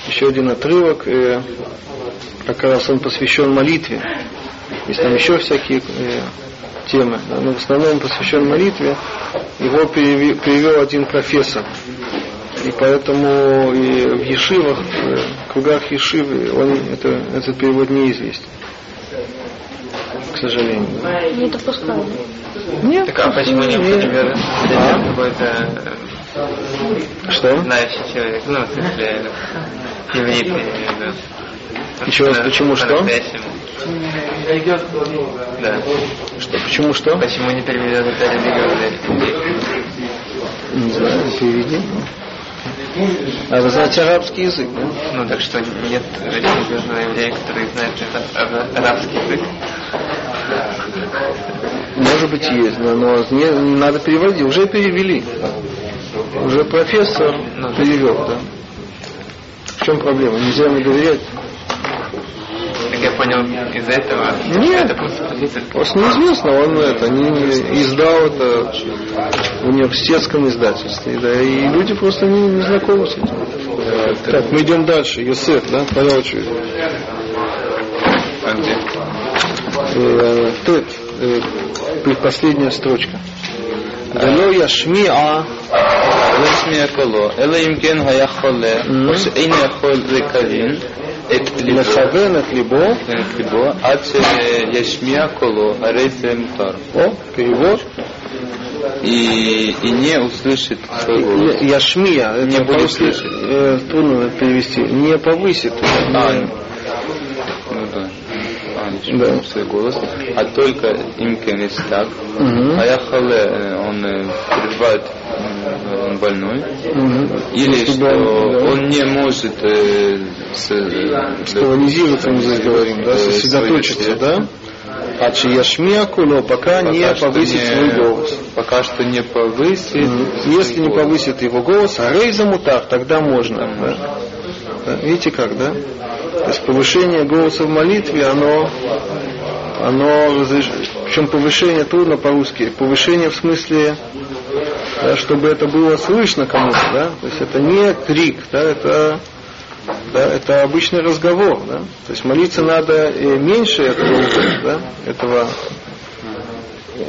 еще один отрывок, э, как раз он посвящен молитве. Есть там еще всякие э, темы, да, но в основном посвящен молитве. Его перевел, один профессор. И поэтому и в Ешивах, в кругах Ешивы, он, это, этот перевод неизвестен к сожалению. Не допускаю. Нет. Так а почему не, например, А? какой-то Что? знающий человек, ну, в смысле, иврит, я имею в виду. Еще раз, почему что? Да. Что? Почему что? Почему не переведет это религиозный Не знаю, переведи. А вы знаете арабский язык, да? Ну, так что нет религиозного еврея, который знает этот арабский язык. Может быть есть, но, но не, не надо переводить. Уже перевели. Уже профессор перевел, да. В чем проблема? Нельзя ему доверять. Так я понял из этого. Нет. Это просто позиция. Просто неизвестно, он это не издал это в университетском издательстве, да, и люди просто не, не знакомы с этим. Так, мы идем дальше. Йосеф, да, по очереди. А где? Э, Тет, э, предпоследняя строчка. Вело яшмиа לא ישמיע קולו, אלא אם כן היה חולה, או שאין יכול לקרין את ליבו, לכוון את ליבו, את ליבו, עד שישמיע קולו, הרי זה מותר. о, перевод, И, и не услышит свой голос. Я- яшмия, это Не будет по-русски, слышать. э, трудно перевести, не повысит, А, не- ну да. А, не Да. слышит свой голос. А только им если так. Мгм. А я хале, э, он э, пребывает, э, он больной. Мгм. Или что он, да, он не может э, с, э, стабилизироваться, мы здесь говорим, да, э, сосредоточиться, да? А чи яшмия куло, пока не Пока что повысит не- свой голос. Пока что не повысит. свой Если не голос. повысит его голос, а рейза мутар, тогда можно. да. Да, Видите как, да? То есть повышение голоса в молитве, оно, оно разреш... причем повышение трудно по-русски, повышение в смысле, да, чтобы это было слышно кому-то, да? То есть это не крик, да, это да, это обычный разговор, да? То есть молиться надо меньше этого, да, этого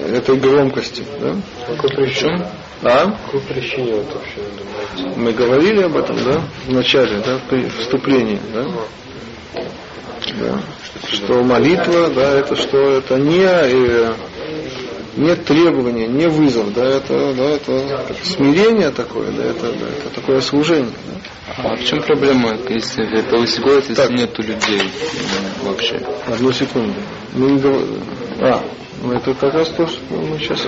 этой громкости, да? Какой причем? А? Какой причине вот вообще? Мы говорили об этом, да, в начале, да, при вступлении, да? Да. Что молитва, да, это что это не, э, не требование, не вызов, да, это, да, это смирение такое, да, это, да, это такое служение. Да. А в чем проблема, если повысить голос, если Так. нету людей вообще? Одну секунду. Мы не говор- А, ну это как раз то, что мы сейчас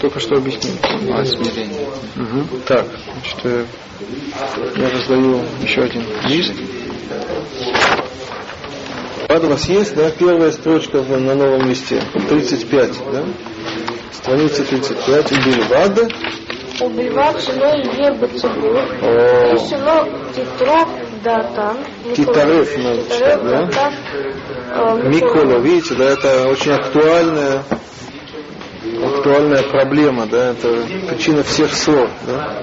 только что объяснили. А, смирение. Мгм. Так, значит, э, я раздаю еще один лист. Рад у вас есть, да, первая строчка на новом листе, 35, да? Страница 35, Убильвада. Убивать село Е Бацибур, О, и село Титров Датан. Титарев надо читать, да? Датан. э, Микола, видите, да, это очень актуальная, актуальная проблема, да, это причина всех ссор, да?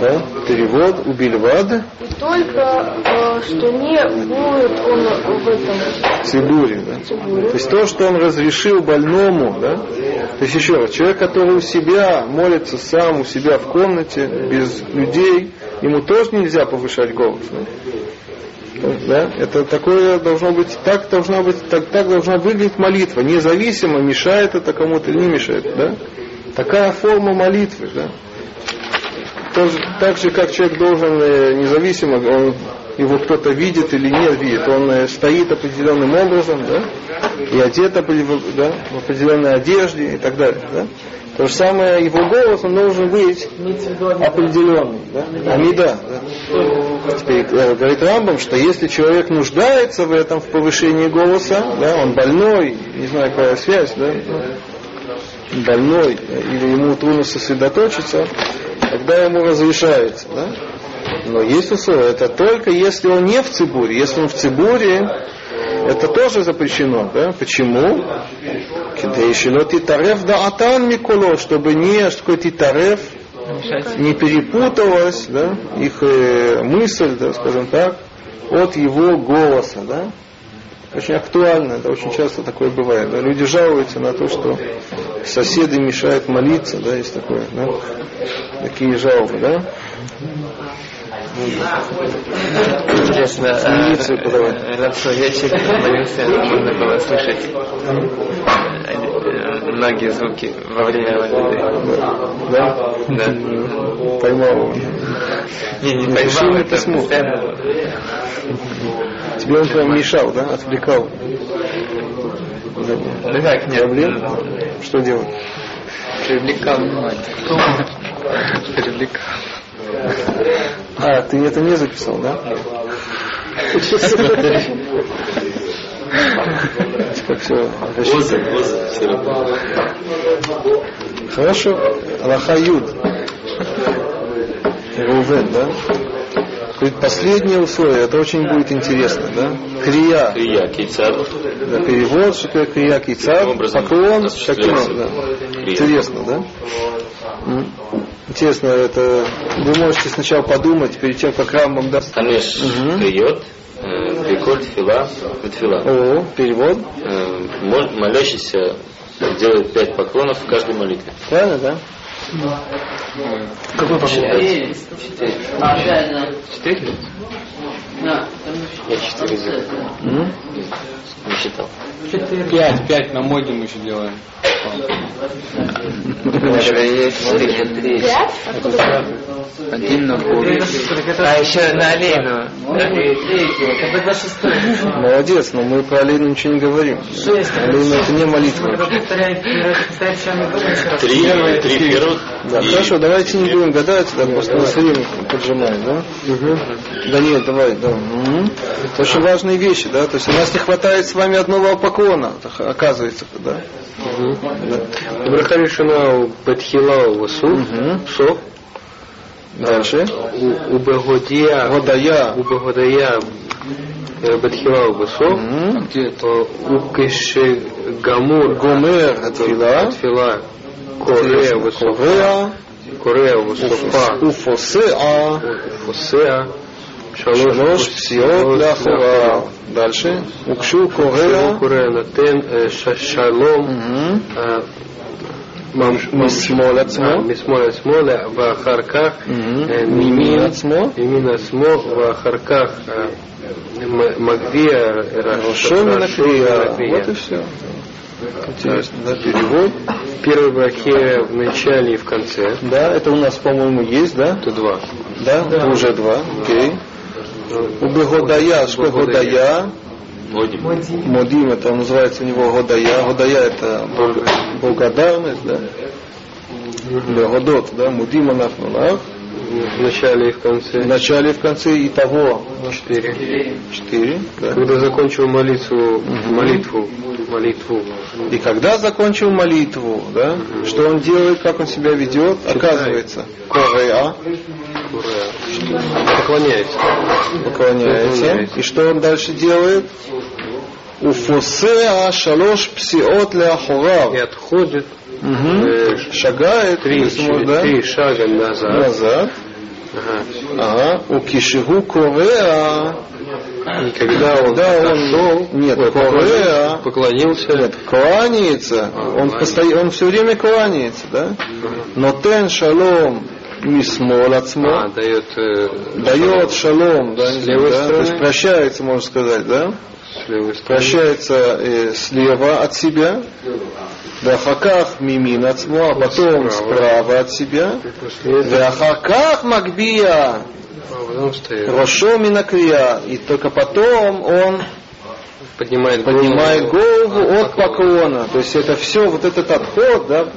Да, перевод, убильвада, И только э, что не будет он в этом цибуре, да? Цибуре. То есть то, что он разрешил больному, да? То есть еще раз, человек, который у себя молится сам, у себя в комнате, без людей, ему тоже нельзя повышать голос. Да? Да? Это такое должно быть, так должна быть, так, так должна выглядеть молитва, независимо, мешает это кому-то или не мешает. Да? Такая форма молитвы. Да? Тоже, так же, как человек должен э, независимо, он, его кто-то видит или не видит, он э, стоит определенным образом, да, и одет да, в определенной одежде и так далее. Да? То же самое, его голос, он должен быть определенный. Да? Амида. Да? Теперь говорит Рамбам, что если человек нуждается в этом, в повышении голоса, да, он больной, не знаю, какая связь, да, больной, или ему трудно сосредоточиться, тогда ему разрешается. Да? Но есть условия, это только если он не в цибуре. Если он в цибуре, это тоже запрещено. Да? Почему? Кидейшило титарев да атан микуло, чтобы не, что титарев, не перепуталась да, их э, мысль, да, скажем так, от его голоса. Да? Очень актуально, это очень часто такое бывает. Да? Люди жалуются на то, что соседи мешают молиться, да, есть такое, да? такие жалобы, да? Интересно, Милицию подавать. Рабсо вечер молился, можно было слышать э, многие звуки во время молитвы. Да? Да. Поймал его. Не, не поймал, это письмо. Тебе он прям мешал, да? Отвлекал. Да. Как, нет. Проблем? Что делать? Привлекал внимание. Привлекал. А, ты это не записал, да? Как все Хорошо. Аллаха Юд. Рувен, да? Говорит, последнее условие, это очень будет интересно, да? Крия. Крия, кейцар. Да, перевод, что такое крия кейцар, Каким поклон, таким, да. Интересно, да? Интересно, это вы можете сначала подумать, перед тем, как Рамбам даст. Хамеш Мгм. криот, э, приколь тфила, тфила. О, перевод. Э, мол- Молящийся делает пять поклонов в каждой молитве. Правильно, да? Какой поклон? Четыре. Четыре? Я четыре сделал. Не считал. Пять, пять на моде мы еще делаем. Один на поле. А еще на до шестой. Молодец, но мы про Алину ничего не говорим. Алина это не молитва. Три, три первых. Да, хорошо, давайте не будем гадать, да, просто нас время поджимает, да? Да нет, давай, да. Мгм. Это очень важные вещи, да, то есть у нас не хватает с вами одного поклона, оказывается, да? Да. Браха решена у Бетхила Васу. Сов, Дальше. у Бегодия, Годая. у Бегодия э, Бетхила Васу, Мгм. у Киши Гамур Гомер Атфила. Тфила, Корея Васофа, Корея. Корея Васофа, Уфосеа. Фосеа, Шалош Шалош псиот ляхора. Дальше. Укшу Корея. Корея Натен э, ша- Шалом, Мгм. אה, ממש- משמאל אה, עצמו. משמאל עצמו, ואחר כך Мгм. אה, מימין מימין עצמו. ימין עצמו, ואחר כך אה, מ- מגביה Раушо מן הקריאה. מן הקריאה. Вот и все. Интересно, да, перевод. Первой брахе в начале и в конце. Да, это у нас, по-моему, есть, да? Это два. Да, это уже два. Окей. У Бегодая, что Годая? Модим. Модим, это называется у него Годая. Годая это бог- благодарность, да? Бегодот, да? Мудим анафнулав. В начале и в конце. В начале и в конце и того. Четыре. Четыре. да. Когда закончил молитву, молитву, молитву, И когда закончил молитву, да, что он делает, как он себя ведет, оказывается, Корея, поклоняется. поклоняется. Поклоняется. И что он дальше делает? Уфосеа шалош псиот И ляхорав. отходит э, Шагает, три, можно, да, три шага назад. назад. Ага. У кишигу Корея. И когда он Когда он, отошел, нет, ой, Корея, поклонился, нет, кланяется, он, постоя- он все время кланяется, да? Но тен шалом мисмол а, ацмо, дает, э, дает шалом, да, то есть прощается, можно сказать, да? Прощается э, слева от себя, да хаках мимин ацмо, а потом Справа. от себя, После этого да хаках магбия, а рошо минакрия, и только потом он поднимает, поднимает голову голову от поклона. То есть это все, вот этот отход, да,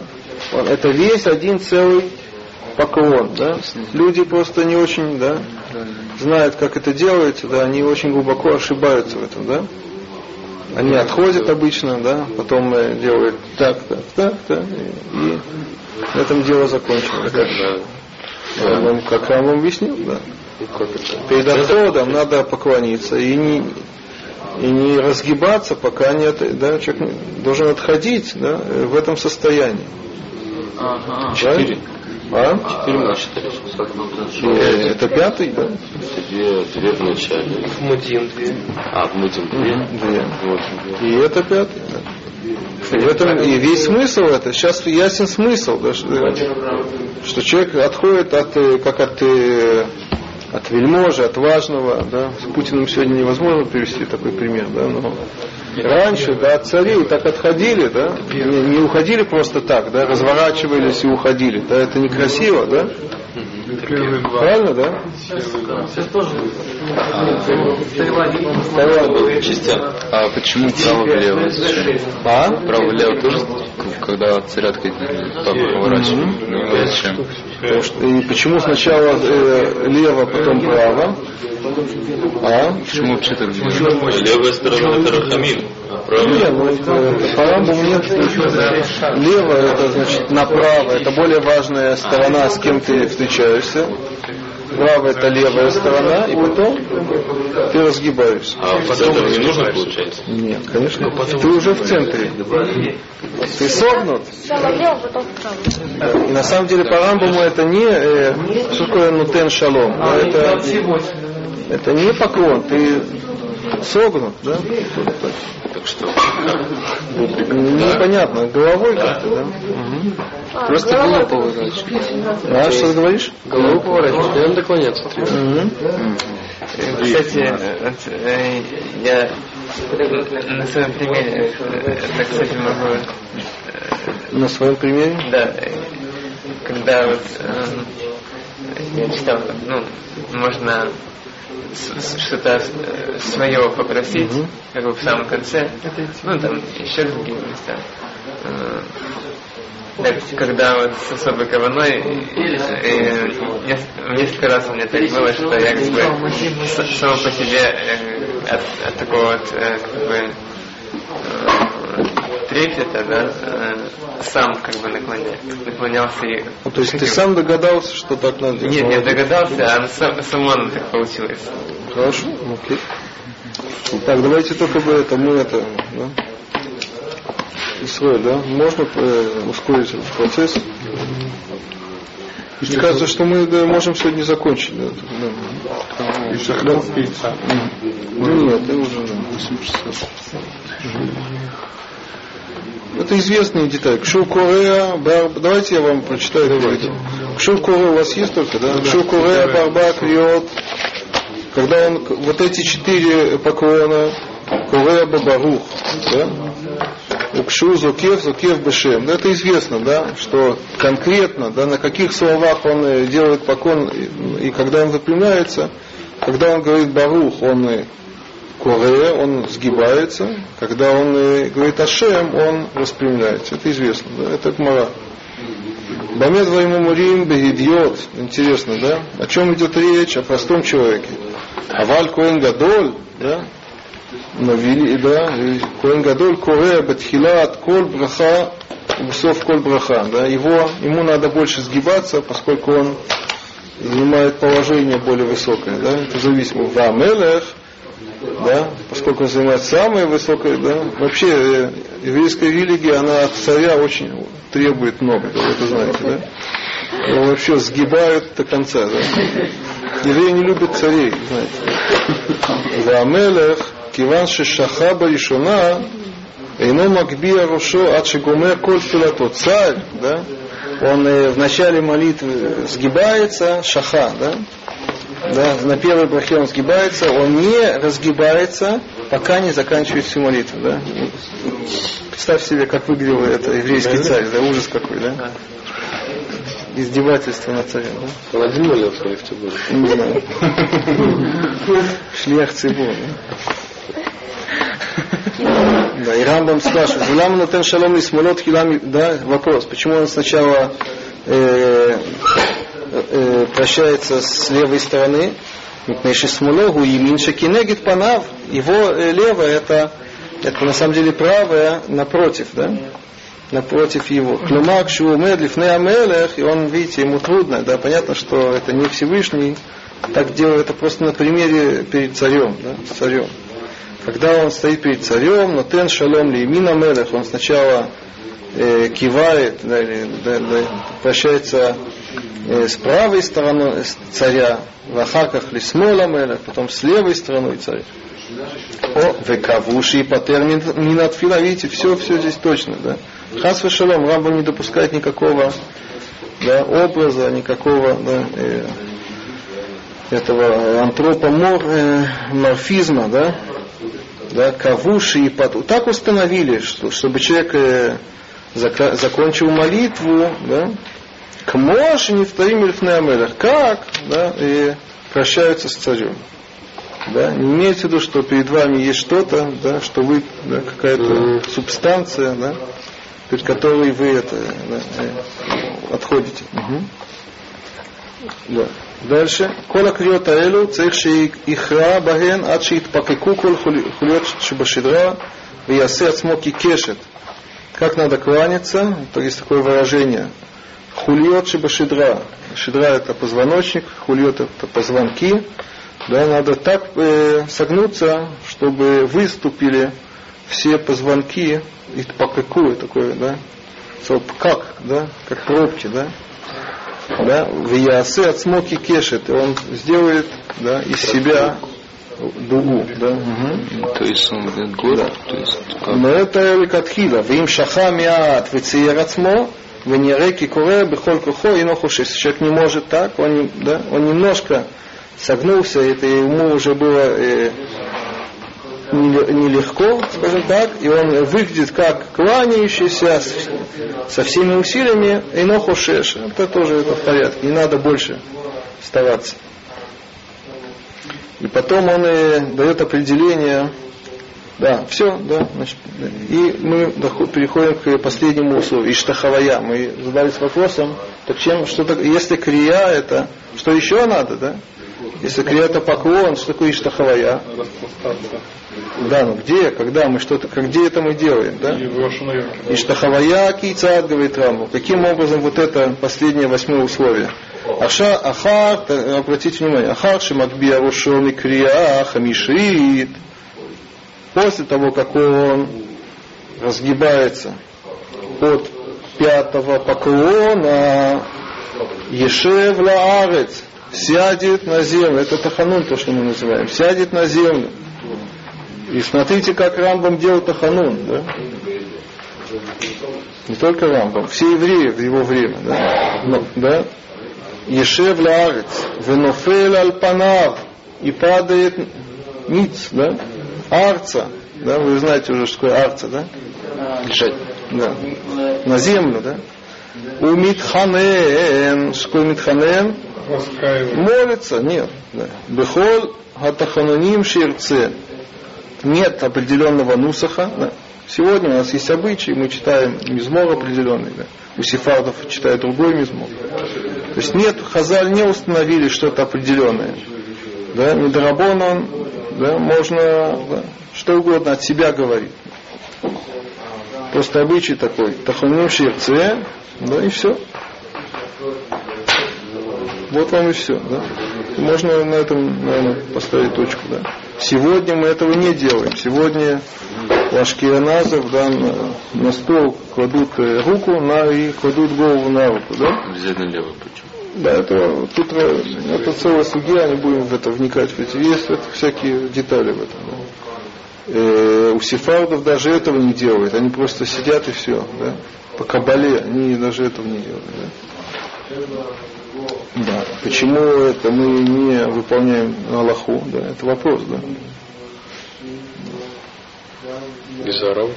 это весь один целый поклон, да? Люди просто не очень, да, знают, как это делается, да, они очень глубоко ошибаются в этом, да? Они отходят обычно, да, потом э, делают так, так, так, так, и на этом дело закончилось. Да? Я вам, как я вам объяснил, да. Перед отходом надо поклониться и не, и не разгибаться, пока не да, человек должен отходить да, в этом состоянии. Ага. Четыре. А? Четыре считали. Э, Это пятый, да? Две, две в начале. В Мудин две. А, в Мудин две. Две. Вот. И это пятый, да. В этом и весь смысл это. Сейчас ясен смысл, да, что, что человек отходит от, э, как от, э, от вельможи, от важного. Да. С Путиным сегодня невозможно привести такой пример. Да, но раньше да, царей так отходили, да, не, не уходили просто так, да, разворачивались и уходили. Да, это некрасиво, да? Правильно, да? Второе. Частя. А почему право-влево? А? Право-влево тоже, когда отходит, поворачиваем. Ну, зачем? Потому что- И почему сначала э, лево, потом право? А? Почему вообще так? Левая сторона это Рахамим, а правая Нет, ну это по рамбу нет. Лево это значит направо, это более важная сторона, с кем ты встречаешься. Право это левая сторона, и потом ты разгибаешься. А в центр не нужно получается? Нет, конечно. Ты уже в центре. Ты согнут. На самом деле по рамбаму это не э, что такое нутен шалом. а Это, это не поклон, ты согнут, да? Так что, Непонятно, головой как-то, да? А, Просто голову поворачивать. А что ты говоришь? Голову поворачивать, прям наклоняться треба. Мгм. Кстати, э, я на своем примере, э, это, кстати, могу, э, На своем примере? да, э, когда вот э, я читал, ну, можно что-то свое попросить, Мгм. как бы в самом конце, ну, там, еще другие места. Э, Так, когда вот с особой кованой, э, нес- несколько раз у меня так было, что я как бы сам по себе э, от, от такого вот э, как бы э, трепета, да, э, сам как бы наклоня, наклонялся и Ну, то есть ты сам догадался, что так надо делать? нет, не догадался, а сам, само оно так получилось. Хорошо, окей. Так, давайте только бы это, мы это, да? Исроэль, да? Можно э, ускорить этот процесс? Мне кажется, что мы да, можем сегодня закончить. Да, да. И шахров яйца. Ну нет, это уже да. 8 часов. Это. Кшур Корея, бар... давайте я вам прочитаю. Давайте. Кшур Корея у вас есть только, да? Кшур Корея, Барба, Криот. Когда он, вот эти четыре поклона, Корея Бабарух, да? Укшу, Зукев, Зукев, Бешем. Ну, Это известно, да, что конкретно, да, на каких словах он э, делает поклон, и, когда он выпрямляется, когда он говорит Барух, он э, Коре, он сгибается, когда он говорит Ашем, он распрямляется. Это известно, да, это Гмара. Бамед Вайму Мурим Бегидьот. Интересно, да? О чем идет речь? О простом человеке. Аваль Коэн Гадоль, да? Но вели, да, Коэн Гадоль Коре Бетхилат Коль Браха Усов Коль Браха, да? Его, ему надо больше сгибаться, поскольку он занимает положение более высокое, да? Это зависимо. Да, Мелех, да, поскольку он занимает самое высокое, да, вообще э, еврейская религия, она от царя очень требует много, вы это знаете, да. Его вообще сгибают до конца, да. Евреи не любят царей, знаете. Вамелех, киван шаха баришона, ино макбия рушо ад шигумер коль филато. Царь, да, он э, в начале молитвы сгибается, шаха, да, да, на первой брахе он сгибается, он не разгибается, пока не заканчивает всю молитву. Да? Представь себе, как выглядел это еврейский царь, да, ужас какой, да? Издевательство над царем, да? Молился или в Тибуре? Не знаю. Шлях цибур, да? Да, и Рамбам спрашивает, Лама Натен Шалом и Смолот Хилами, да, вопрос, почему он сначала э, э, прощается с левой стороны, Мипнейши Смологу и Минша Кинегит Панав, его э, левая это, это на самом деле правая напротив, да? напротив его. Клюмак Шуумедлиф Неамелех, и он, видите, ему трудно, да, понятно, что это не Всевышний, так делает это просто на примере перед царем, да, царем. Когда он стоит перед царем, но тен шалом ли имина мелех, он сначала э, кивает, да, да, да, прощается э, с правой стороной царя, в ахаках лисмола мелех, потом с левой стороной царя. О, векавуши и патер минатфила, видите, все, все здесь точно, да. Хас шалом, Рамбам не допускает никакого да, образа, никакого да, э, этого антропоморфизма, э, да, да, кавуши и пату. Так установили, что, чтобы человек э, закончил молитву, да, к Моше не вторим как, да, и прощаются с царем. Да? Не имеется в виду, что перед вами есть что-то, да, что вы да, какая-то субстанция, да, перед которой вы это да, э, отходите. Угу. Да. Дальше. Кола криота элу, цехши ихра баген, адши итпакеку кол хулиот шибашидра, виясы ацмо кешет. Как надо кланяться, то есть такое выражение. Хульот шибашидра. Шидра. Это позвоночник, хульот это позвонки. Да, надо так э, согнуться, чтобы выступили все позвонки. И покаку такое, да, как, да, как пробки, да, да, в Ясе от смоки кешет, и он сделает да, из себя дугу, да? Угу. То есть он говорит город, то есть как? Но это ликатхила, им шахам миат вециер отмо, венереки коре, бихоль кухо, и нохуши. Если человек не может так, он, да, он немножко согнулся, это ему уже было э, нелегко, скажем так, и он выглядит как кланяющийся со всеми усилиями, и нохушеш. Это тоже это в порядке, не надо больше оставаться. И потом он и дает определение, да, все, да, значит, и мы переходим к последнему условию, иштахавая. Мы задались вопросом, так чем, что так, если крия это, что еще надо, да? Если крия это поклон, что такое иштахавая? Да, ну где, когда мы что-то, где это мы делаем, да? И штахавая кийцат, говорит Раму. Каким образом вот это последнее восьмое условие? Аша, ахар, обратите внимание, ахар шимакбия рошон и крия хамишит. После того, как он разгибается от пятого поклона, Ешев лаарец, сядет на землю, это таханун, то, что мы называем, сядет на землю. И смотрите, как Рамбам делал Таханун, да? Не только Рамбам, все евреи в его время, да? Но, да? Ешев лаарец, венофель альпанав, и падает ниц, да? Арца, да? Вы знаете уже, что такое арца, да? Лежать. Да. На землю, да? У Митханен, что Митханен? Молится, нет. Да. Бехол хатахануним ширце нет определенного нусаха. Да. Сегодня у нас есть обычаи, мы читаем мизмор определенный, да. у сефардов читают другой мизмор. То есть нет, Хазаль не установили что-то определенное. Да, Медорабонан, да, можно да, что угодно от себя говорить. Просто обычай такой. Тахуним ширце, да, и все. Вот вам и все. Да? Можно на этом, наверное, поставить точку. Да? Сегодня мы этого не делаем. Сегодня у ашкияназов да, на, стол кладут э, руку на, и кладут голову на руку. Да? Обязательно левую почему? Да, это, тут э, это целая судья, не будем в это вникать. В эти, есть это всякие детали в этом. Да? Э, у сефардов даже этого не делают. Они просто сидят и все. Да? По кабале они даже этого не делают. Да? Да. Почему это мы не выполняем Аллаху? Да, это вопрос, да. Из-за арабов?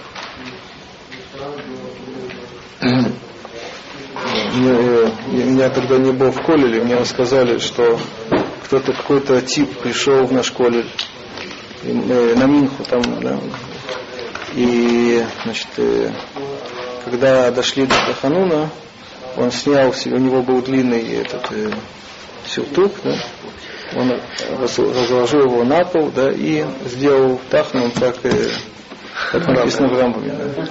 Я, меня тогда не был в колледже, мне рассказали, что кто-то, какой-то тип пришел в наш колледж, на Минху там, да, И, значит, э, когда дошли до Хануна, он снял, себе- у него был длинный этот э, сюртук, да, он раз- разложил его на пол, да, и сделал тахном, как, э, как написано в Рамбаме. Да.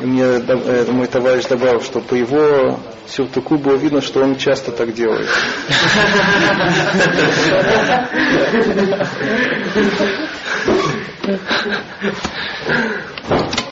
И мне э, мой товарищ добавил, что по его сюртуку было видно, что он часто так делает.